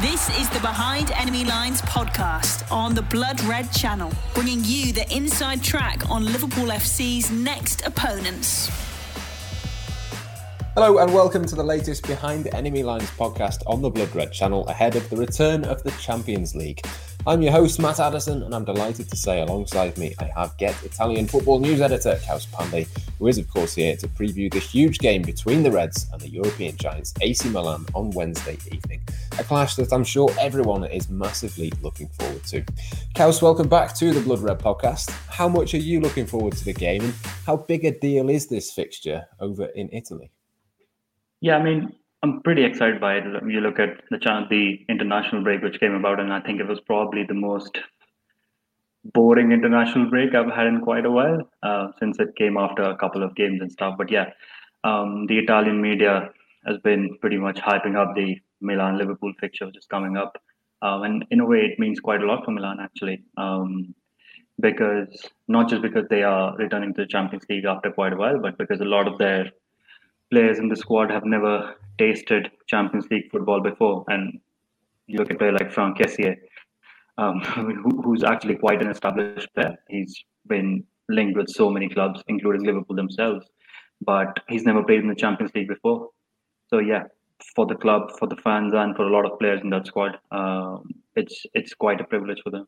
This is the Behind Enemy Lines podcast on the Blood Red channel, bringing you the inside track on Liverpool FC's next opponents. Hello and welcome to the latest Behind Enemy Lines podcast on the Blood Red channel ahead of the return of the Champions League. I'm your host, Matt Addison, and I'm delighted to say alongside me I have Get Italian football news editor Kaus Pandey, who is, of course, here to preview the huge game between the Reds and the European giants AC Milan on Wednesday evening. A clash that I'm sure everyone is massively looking forward to. Kaus, welcome back to the Blood Red podcast. How much are you looking forward to the game, and how big a deal is this fixture over in Italy? Yeah, I mean, I'm pretty excited by it. You look at the chance, the international break which came about, and I think it was probably the most boring international break I've had in quite a while uh, since it came after a couple of games and stuff. But yeah, um, the Italian media has been pretty much hyping up the Milan Liverpool fixture which is coming up, um, and in a way, it means quite a lot for Milan actually. Um, because not just because they are returning to the Champions League after quite a while, but because a lot of their players in the squad have never tasted Champions League football before. And you look at a player like Franck Kessié, um, who, who's actually quite an established player. He's been linked with so many clubs, including Liverpool themselves, but he's never played in the Champions League before. So yeah, for the club, for the fans, and for a lot of players in that squad, um, it's it's quite a privilege for them.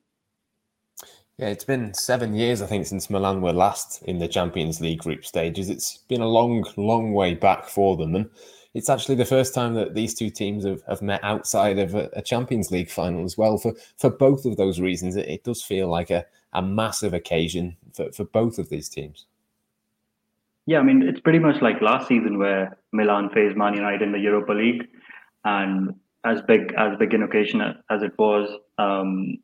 Yeah, it's been seven years, I think, since Milan were last in the Champions League group stages. It's been a long, long way back for them. And it's actually the first time that these two teams have, have met outside of a, a Champions League final as well. For for both of those reasons, it, it does feel like a, a massive occasion for, for both of these teams. Yeah, I mean, it's pretty much like last season where Milan faced Man United in the Europa League. And as big as big an occasion as it was, um,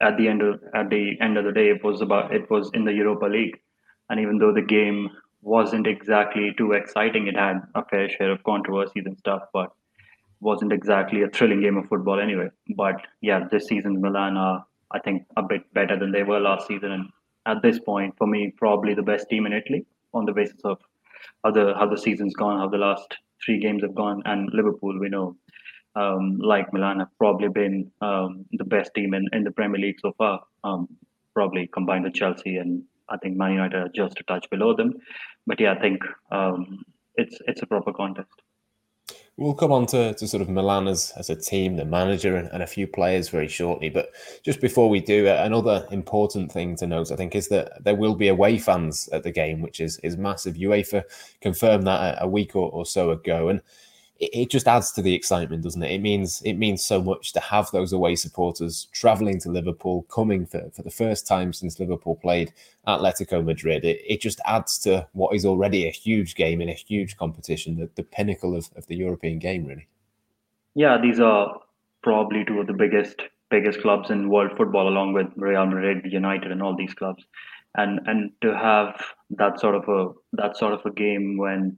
at the end of at the end of the day, it was about it was in the Europa League, and even though the game wasn't exactly too exciting, it had a fair share of controversies and stuff, but wasn't exactly a thrilling game of football anyway. But yeah, this season Milan are I think a bit better than they were last season, and at this point, for me, probably the best team in Italy on the basis of how the how the season's gone, how the last three games have gone, and Liverpool we know um, like Milan, have probably been um, the best team in, in the Premier League so far. Um, probably combined with Chelsea, and I think Man United are just a touch below them. But yeah, I think um, it's it's a proper contest. We'll come on to, to sort of Milan as, as a team, the manager, and, and, a few players very shortly. But just before we do, uh, another important thing to note, I think, is that there will be away fans at the game, which is is massive. UEFA confirmed that a, a week or, or so ago, and it, it just adds to the excitement, doesn't it? It means it means so much to have those away supporters traveling to Liverpool, coming for, for the first time since Liverpool played Atletico Madrid. It, it just adds to what is already a huge game in a huge competition, the, the pinnacle of, of the European game, really. Yeah, these are probably two of the biggest biggest clubs in world football, along with Real Madrid, United, and all these clubs. And and to have that sort of a that sort of a game when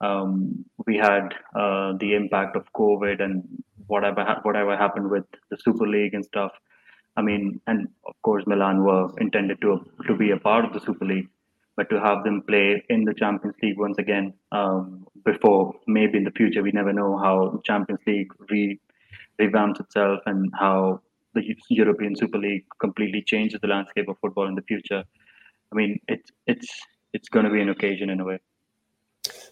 um, we had uh, the impact of COVID and whatever ha- whatever happened with the Super League and stuff. I mean, and of course, Milan were intended to to be a part of the Super League, but to have them play in the Champions League once again um, before maybe in the future, we never know how Champions League re- revamps itself and how the European Super League completely changes the landscape of football in the future. I mean, it's it's it's going to be an occasion in a way.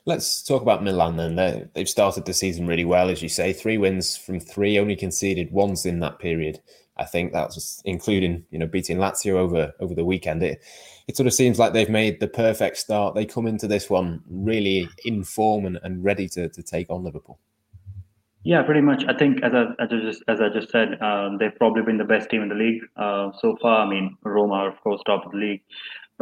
Let's talk about Milan then. they they've started the season really well, as you say. Three wins from three, only conceded once in that period. I think that's including you know beating Lazio over over the weekend. It it sort of seems like they've made the perfect start. They come into this one really in form and, and ready to, to take on Liverpool. Yeah, pretty much. I think as I, as I just as I just said, um, they've probably been the best team in the league uh, so far. I mean, Roma, of course, top of the league,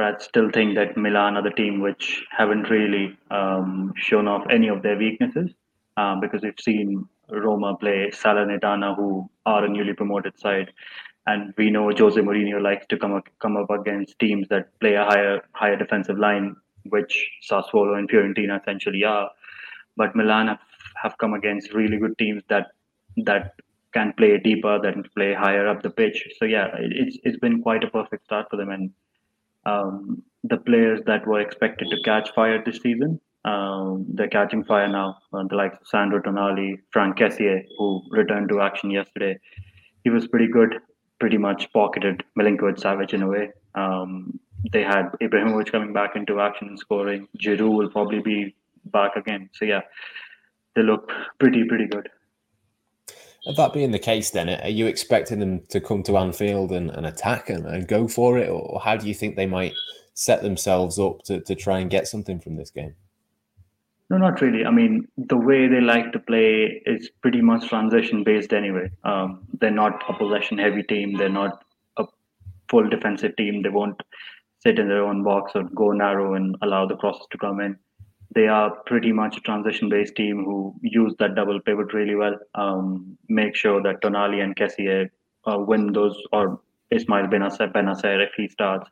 but I still think that Milan are the team which haven't really um, shown off any of their weaknesses um, because we've seen Roma play Salernitana, who are a newly promoted side, and we know Jose Mourinho likes to come up, come up against teams that play a higher higher defensive line, which Sassuolo and Fiorentina essentially are. But Milan have, have come against really good teams that that can play deeper, that can play higher up the pitch. So yeah, it's it's been quite a perfect start for them, and um, the players that were expected to catch fire this season Um, they're catching fire now. Uh, the likes of Sandro Tonali, Franck Kessié, who returned to action yesterday. He was pretty good, pretty much pocketed Milinkovic Savic in a way. Um, they had Ibrahimovic coming back into action and scoring. Giroud will probably be back again. So yeah, they look pretty pretty good. That being the case, then are you expecting them to come to Anfield and, and attack and, and go for it, or how do you think they might set themselves up to, to try and get something from this game? No, not really. I mean, the way they like to play is pretty much transition based anyway. Um, they're not a possession heavy team. They're not a full defensive team. They won't sit in their own box or go narrow and allow the crosses to come in. They are pretty much a transition based team who use that double pivot really well. Um, make sure that Tonali and Kessié uh, win those, or Ismail Bennacer, Bennacer if he starts,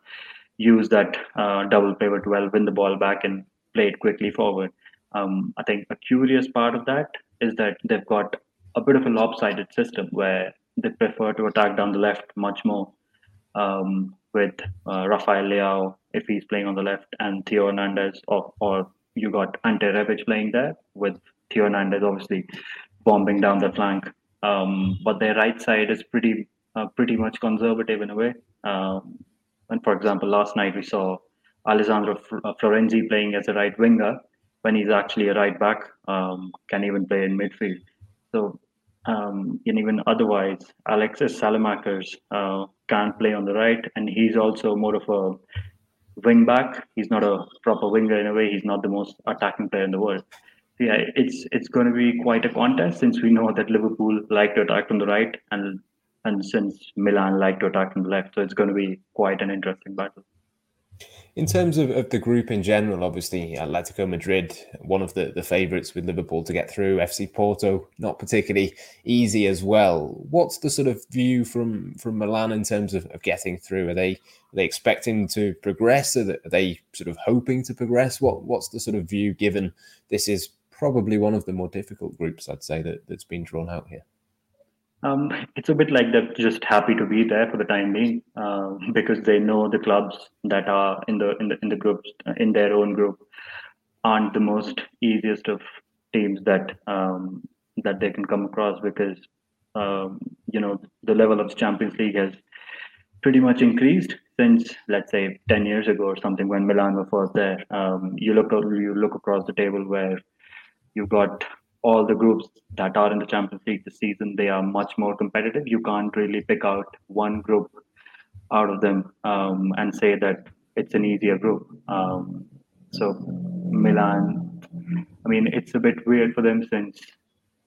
use that uh, double pivot well, win the ball back, and play it quickly forward. Um, I think a curious part of that is that they've got a bit of a lopsided system where they prefer to attack down the left much more. Um, with uh, Rafael Leao if he's playing on the left and Theo Hernandez, or, or you got Ante Rebic playing there with Theo Hernandez obviously bombing down the flank. Um, but their right side is pretty uh, pretty much conservative in a way. Um, and for example, last night we saw Alessandro uh, Florenzi playing as a right winger when he's actually a right back, um, can even play in midfield. So um, and even otherwise, Alexis Saelemaekers uh, can't play on the right, and he's also more of a wing back. He's not a proper winger in a way. He's not the most attacking player in the world. So yeah, it's it's going to be quite a contest since we know that Liverpool like to attack from the right, and and since Milan like to attack from the left. So it's going to be quite an interesting battle. In terms of, of the group in general, obviously Atletico Madrid, one of the, the favourites with Liverpool to get through. FC Porto, not particularly easy as well. What's the sort of view from from Milan in terms of, of getting through? Are they are they expecting to progress? Are they, are they sort of hoping to progress? What what's the sort of view given this is probably one of the more difficult groups I'd say that, that's been drawn out here? Um, it's a bit like they're just happy to be there for the time being uh, because they know the clubs that are in the in the in the groups in their own group aren't the most easiest of teams that um, that they can come across because um, you know the level of Champions League has pretty much increased since let's say 10 years ago or something when Milan were first there. Um, you look you look across the table where you've got all the groups that are in the Champions League this season, they are much more competitive. You can't really pick out one group out of them um, and say that it's an easier group. Um, so Milan, I mean, it's a bit weird for them since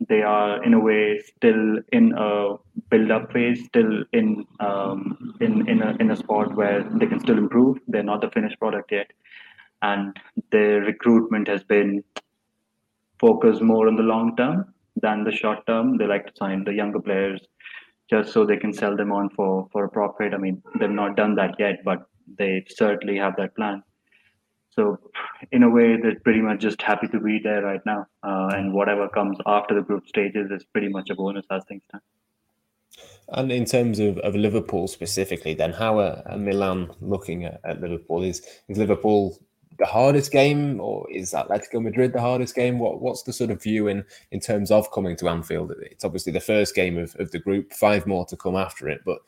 they are in a way still in a build-up phase, still in um, in in a in a spot where they can still improve. They're not the finished product yet, and their recruitment has been focus more on the long term than the short term. They like to sign the younger players just so they can sell them on for for a profit. I mean, they've not done that yet, but they certainly have that plan. So, in a way, they're pretty much just happy to be there right now, uh, and whatever comes after the group stages is pretty much a bonus as things stand. And in terms of, of Liverpool specifically, then how are, Milan looking at, at Liverpool? Is is Liverpool the hardest game, or is Atletico Madrid the hardest game? What what's the sort of view in in terms of coming to Anfield? It's obviously the first game of, of the group, five more to come after it, but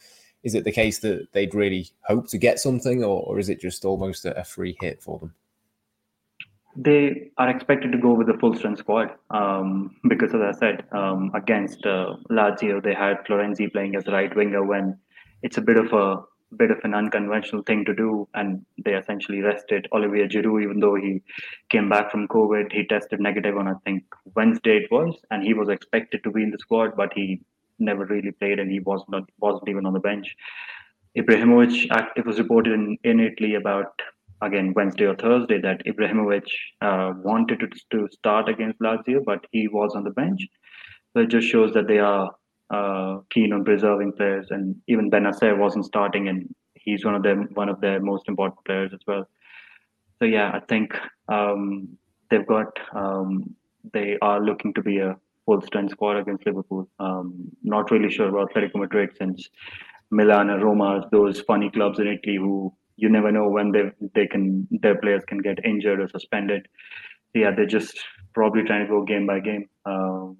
is it the case that they'd really hope to get something, or, or is it just almost a, a free hit for them? They are expected to go with a full strength squad um, because, as I said, um, against uh, Lazio, they had Florenzi playing as a right winger when it's a bit of a bit of an unconventional thing to do, and they essentially rested Olivier Giroud, even though he came back from COVID. He tested negative on I think Wednesday it was, and he was expected to be in the squad, but he never really played, and he was not wasn't even on the bench. Ibrahimovic, it was reported in, in Italy about again Wednesday or Thursday that Ibrahimovic uh, wanted to, to start against Lazio, but he was on the bench. So it just shows that they are uh, keen on preserving players, and even Bennacer wasn't starting, and he's one of them, one of their most important players as well. So yeah, I think um, they've got um, they are looking to be a full strength squad against Liverpool. Um, not really sure about Atletico Madrid since Milan and Roma, those funny clubs in Italy who you never know when they they can their players can get injured or suspended. yeah, they're just probably trying to go game by game. Um,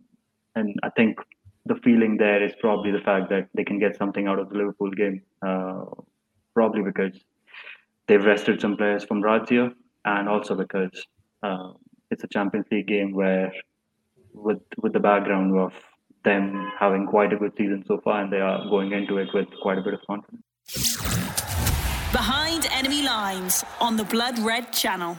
and I think the feeling there is probably the fact that they can get something out of the Liverpool game. Uh, probably because they've rested some players from Lazio, and also because uh, it's a Champions League game where, with with the background of them having quite a good season so far, and they are going into it with quite a bit of confidence. Behind enemy lines on the Blood Red Channel.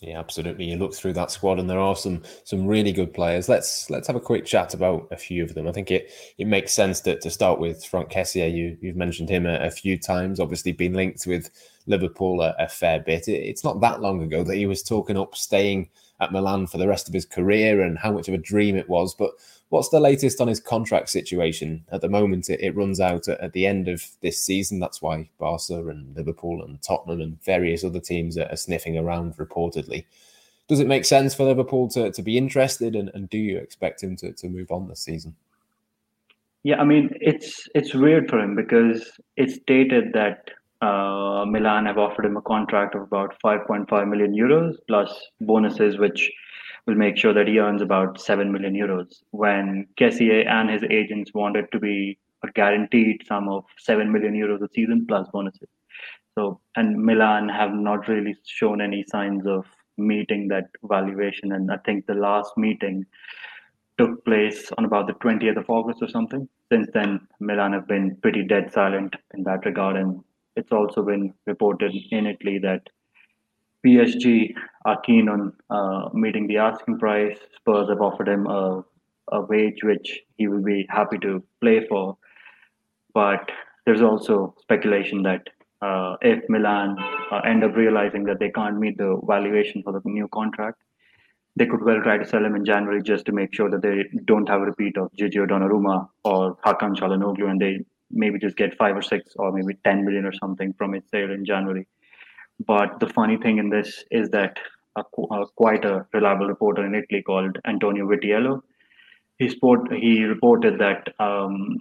Yeah, absolutely. You look through that squad, and there are some some really good players. Let's let's have a quick chat about a few of them. I think it it makes sense to, to start with Franck Kessié. You you've mentioned him a, a few times. Obviously, been linked with Liverpool a, a fair bit. It, it's not that long ago that he was talking up staying at Milan for the rest of his career and how much of a dream it was. But What's the latest on his contract situation? At the moment, it, it runs out at, at, the end of this season. That's why Barca and Liverpool and Tottenham and various other teams are, are sniffing around reportedly. Does it make sense for Liverpool to, to be interested? And, and do you expect him to, to move on this season? Yeah, I mean it's it's weird for him because it's stated that uh, Milan have offered him a contract of about 5.5 million euros plus bonuses, which will make sure that he earns about 7 million euros when Kessié and his agents wanted to be a guaranteed sum of 7 million euros a season plus bonuses. So, and Milan have not really shown any signs of meeting that valuation. And I think the last meeting took place on about the 20th of August or something. Since then, Milan have been pretty dead silent in that regard. And it's also been reported in Italy that PSG are keen on uh, meeting the asking price. Spurs have offered him a, a wage which he will be happy to play for. But there's also speculation that uh, if Milan uh, end up realizing that they can't meet the valuation for the new contract, they could well try to sell him in January just to make sure that they don't have a repeat of Gigio Donnarumma or Hakan Calhanoglu and they maybe just get five or six or maybe 10 million or something from its sale in January. But the funny thing in this is that a, a, quite a reliable reporter in Italy called Antonio Vitiello, he, sport, he reported that um,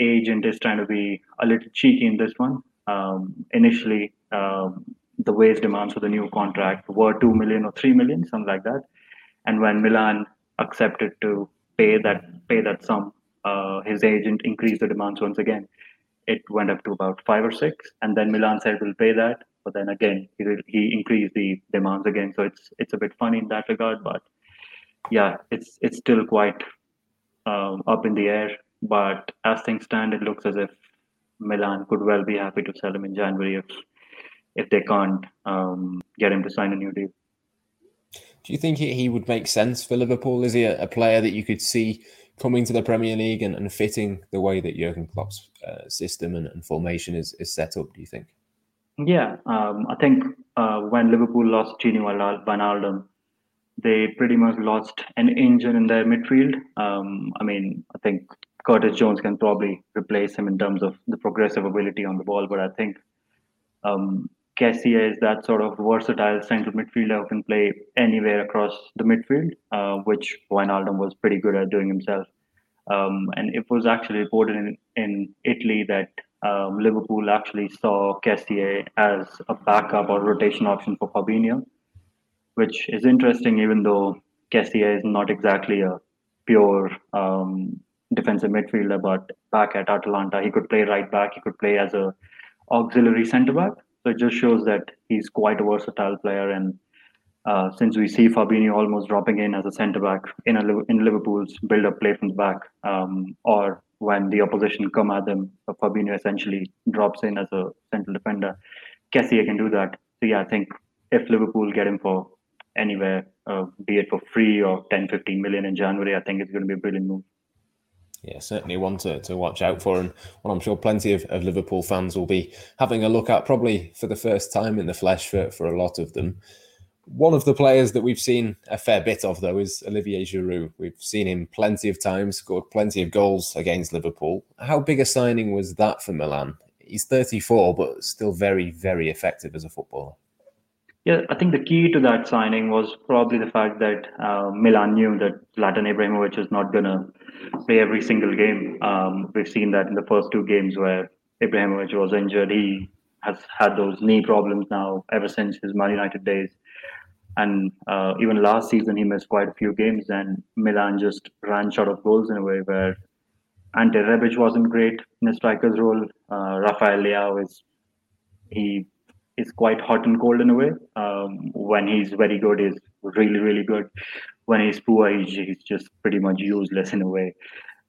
agent is trying to be a little cheeky in this one. Um, initially, um, the wage demands for the new contract were 2 million or 3 million, something like that. And when Milan accepted to pay that pay that sum, uh, his agent increased the demands once again. It went up to about five or six, and then Milan said, "We'll pay that." but then again he, he increased the demands again so it's it's a bit funny in that regard but yeah it's it's still quite um, up in the air but as things stand it looks as if milan could well be happy to sell him in january if if they can't um, get him to sign a new deal do you think he would make sense for liverpool is he a, a player that you could see coming to the premier league and, and fitting the way that jurgen klopp's uh, system and, and formation is, is set up do you think yeah, um, I think uh, when Liverpool lost Gini Wijnaldum, they pretty much lost an engine in their midfield. Um, I mean, I think Curtis Jones can probably replace him in terms of the progressive ability on the ball, but I think um, Kessié is that sort of versatile central midfielder who can play anywhere across the midfield, uh, which Wijnaldum was pretty good at doing himself. Um, and it was actually reported in, in Italy that um, Liverpool actually saw Kessié as a backup or rotation option for Fabinho, which is interesting, even though Kessié is not exactly a pure um, defensive midfielder, but back at Atalanta, he could play right back, he could play as a auxiliary centre back. So it just shows that he's quite a versatile player. And uh, since we see Fabinho almost dropping in as a centre back in a, in Liverpool's build up play from the back, um, or when the opposition come at them, Fabinho essentially drops in as a central defender. Kessié can do that. So yeah, I think if Liverpool get him for anywhere, uh, be it for free or 10, 15 million in January, I think it's going to be a brilliant move. Yeah, certainly one to, to watch out for, and one I'm sure plenty of, of Liverpool fans will be having a look at probably for the first time in the flesh for, for a lot of them. One of the players that we've seen a fair bit of, though, is Olivier Giroud. We've seen him plenty of times, scored plenty of goals against Liverpool. How big a signing was that for Milan? He's 34, but still very, very effective as a footballer. Yeah, I think the key to that signing was probably the fact that uh, Milan knew that Zlatan Ibrahimovic is not going to play every single game. Um, we've seen that in the first two games where Ibrahimovic was injured. He has had those knee problems now ever since his Man United days And uh, even last season, he missed quite a few games, and Milan just ran short of goals in a way where Ante Rebic wasn't great in a striker's role. Uh, Rafael Leao is he is quite hot and cold in a way. Um, when he's very good, he's really really good. When he's poor, he's, he's just pretty much useless in a way.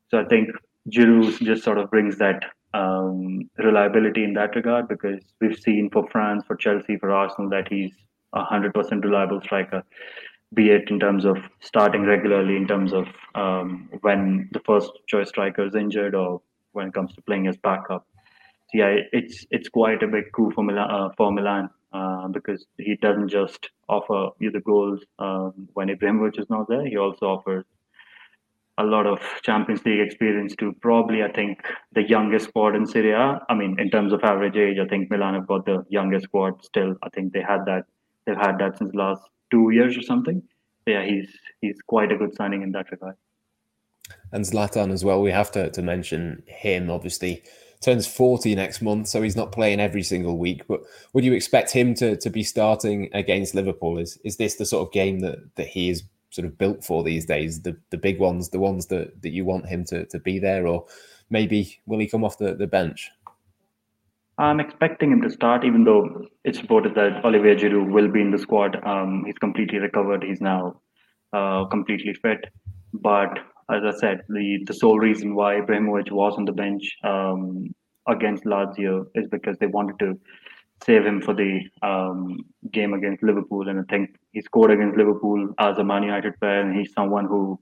So I think Giroud just sort of brings that um, reliability in that regard because we've seen for France, for Chelsea, for Arsenal that he's a hundred percent reliable striker, be it in terms of starting regularly, in terms of um, when the first choice striker is injured, or when it comes to playing as backup. So yeah, it's it's quite a big coup for Milan, uh, for Milan uh, because he doesn't just offer you the goals um, when Ibrahimovic is not there. He also offers a lot of Champions League experience to probably, I think, the youngest squad in Serie. I mean, in terms of average age, I think Milan have got the youngest squad still. I think they had that. They've had that since the last two years or something. Yeah, he's he's quite a good signing in that regard. And Zlatan as well. We have to to mention him. Obviously, turns forty next month, so he's not playing every single week. But would you expect him to to be starting against Liverpool? Is is this the sort of game that that he is sort of built for these days, the the big ones, the ones that that you want him to to be there, or maybe will he come off the, the bench? I'm expecting him to start, even though it's reported that Olivier Giroud will be in the squad. Um, he's completely recovered. He's now uh, completely fit. But as I said, the, the sole reason why Ibrahimovic was on the bench um, against Lazio is because they wanted to save him for the um, game against Liverpool. And I think he scored against Liverpool as a Man United player, and he's someone who,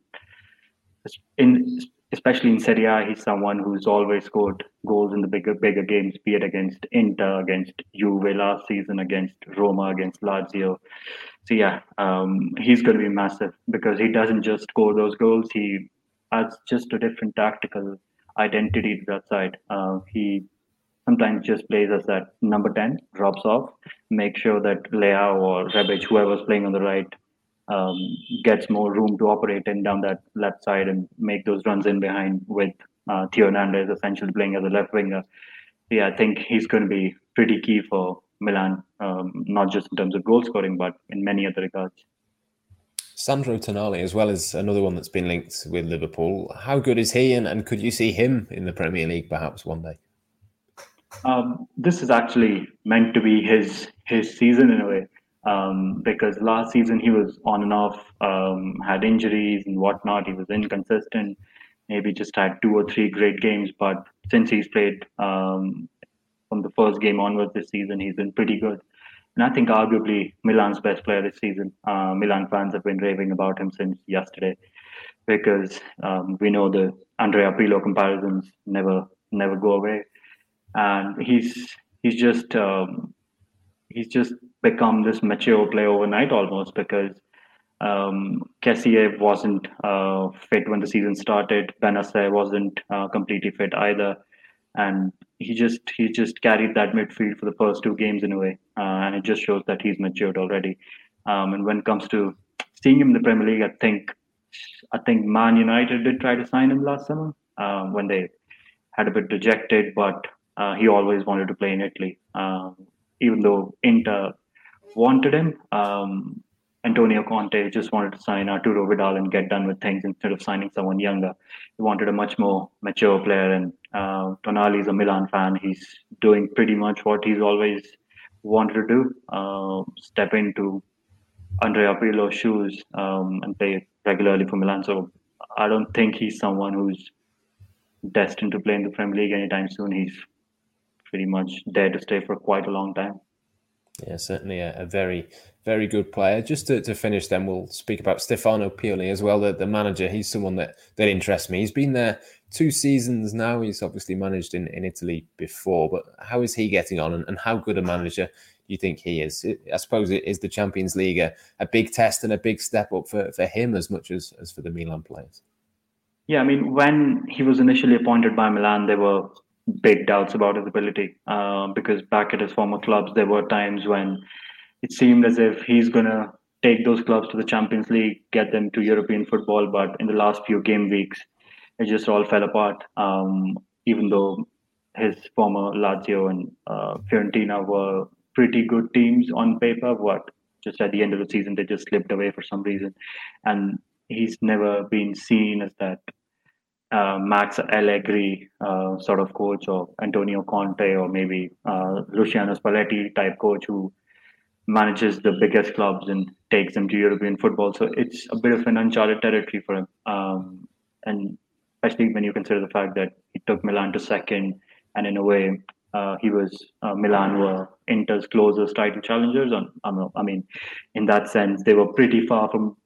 in especially in Serie A, he's someone who's always scored goals in the bigger bigger games, be it against Inter, against Juve last season, against Roma, against Lazio. So yeah, um, he's going to be massive because he doesn't just score those goals; he adds just a different tactical identity to that side. Uh, he sometimes just plays as that number 10, drops off, make sure that Leao or Rebic, whoever's playing on the right, um, gets more room to operate in down that left side and make those runs in behind with uh, Theo Hernandez essentially playing as a left winger. Yeah, I think he's going to be pretty key for Milan, um, not just in terms of goal scoring, but in many other regards. Sandro Tonali, as well as another one that's been linked with Liverpool. How good is he, and, and could you see him in the Premier League perhaps one day? Um, this is actually meant to be his his season in a way, um, because last season he was on and off, um, had injuries and whatnot. He was inconsistent. Maybe just had two or three great games, but since he's played um, from the first game onwards this season, he's been pretty good. And I think arguably Milan's best player this season. Uh, Milan fans have been raving about him since yesterday because um, we know the Andrea Pirlo comparisons never never go away and he's he's just um, he's just become this mature player overnight almost because um, Kessié wasn't uh, fit when the season started. Bennacer wasn't uh, completely fit either, and he just he just carried that midfield for the first two games in a way, and it just shows that he's matured already. Um, and when it comes to seeing him in the Premier League, I think I think Man United did try to sign him last summer um, when they had a bit dejected, but uh, he always wanted to play in Italy, um, even though Inter wanted him. Um, Antonio Conte just wanted to sign Arturo Vidal and get done with things instead of signing someone younger. He wanted a much more mature player, and uh, Tonali is a Milan fan. He's doing pretty much what he's always wanted to do: uh, step into Andrea Pirlo's shoes um, and play regularly for Milan. So I don't think he's someone who's destined to play in the Premier League anytime soon. He's pretty much there to stay for quite a long time. Yeah, certainly a, a, very, very good player. Just to, to finish, then we'll speak about Stefano Pioli as well, the, the manager. He's someone that, that interests me. He's been there two seasons now. He's obviously managed in, in Italy before, but how is he getting on and, and how good a manager do you think he is? I suppose it is the Champions League a, a big test and a big step up for, for him as much as, as for the Milan players. Yeah, I mean, when he was initially appointed by Milan, there were big doubts about his ability uh, because back at his former clubs, there were times when it seemed as if he's going to take those clubs to the Champions League, get them to European football. But in the last few game weeks, it just all fell apart. Um, even though his former Lazio and uh, Fiorentina were pretty good teams on paper, but just at the end of the season they just slipped away for some reason, and he's never been seen as that uh, Max Allegri uh, sort of coach or Antonio Conte or maybe uh, Luciano Spalletti type coach who manages the biggest clubs and takes them to European football. So it's a bit of an uncharted territory for him. Um, and especially when you consider the fact that he took Milan to second, and in a way, uh, he was uh, Milan were Inter's closest title challengers. On, I mean, in that sense, they were pretty far from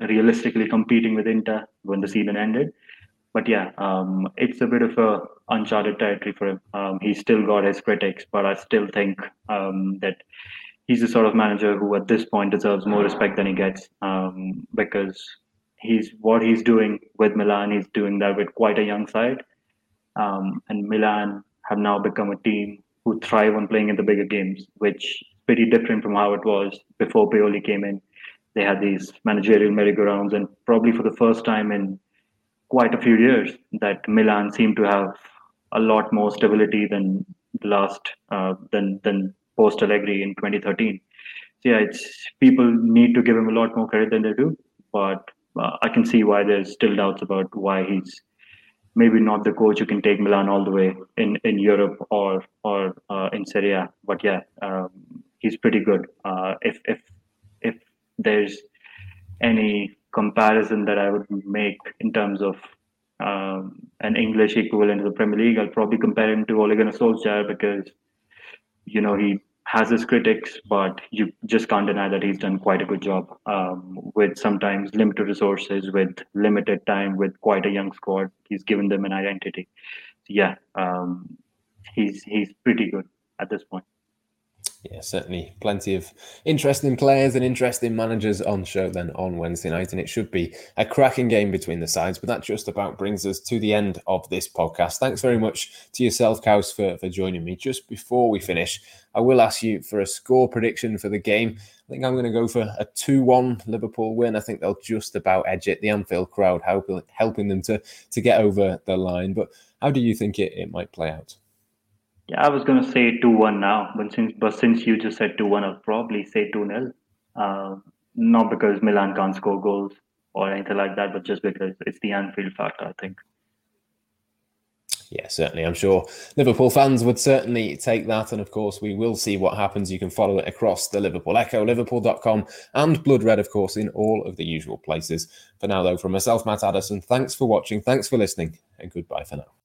realistically competing with Inter when the season ended. But yeah, um, it's a bit of a uncharted territory for him. Um, he's still got his critics, but I still think um, that he's the sort of manager who, at this point, deserves more respect than he gets um, because he's what he's doing with Milan. He's doing that with quite a young side, um, and Milan have now become a team who thrive on playing in the bigger games, which is pretty different from how it was before Pioli came in. They had these managerial merry-go-rounds, and probably for the first time in quite a few years, that Milan seemed to have a lot more stability than the last uh, than than post Allegri in 2013. So yeah, it's people need to give him a lot more credit than they do, but uh, I can see why there's still doubts about why he's maybe not the coach who can take Milan all the way in, in Europe or or uh, in Serie A. But yeah, um, he's pretty good. Uh, if if if there's any comparison that I would make in terms of um, an English equivalent to the Premier League, I'll probably compare him to Ole Gunnar Solskjaer because you know he has his critics, but you just can't deny that he's done quite a good job um, with sometimes limited resources, with limited time, with quite a young squad. He's given them an identity. So yeah, um, he's he's pretty good at this point yeah, certainly plenty of interesting players and interesting managers on show then on Wednesday night, and it should be a cracking game between the sides. But that just about brings us to the end of this podcast. Thanks very much to yourself, Kaus, for, for joining me. Just before we finish, I will ask you for a score prediction for the game. I think I'm going to go for a 2 1 Liverpool win. I think they'll just about edge it. The Anfield crowd helping, helping them to, to get over the line. But how do you think it, it might play out? Yeah, I was going to say 2 1 now, but since, but since you just said 2 1, I'll probably say 2 0. Uh, not because Milan can't score goals or anything like that, but just because it's the Anfield factor, I think. Yeah, certainly. I'm sure Liverpool fans would certainly take that. And of course, we will see what happens. You can follow it across the Liverpool Echo, liverpool.com, and Blood Red, of course, in all of the usual places. For now, though, from myself, Matt Addison, thanks for watching, thanks for listening, and goodbye for now.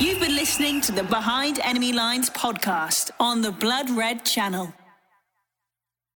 You've been listening to the Behind Enemy Lines podcast on the Blood Red channel.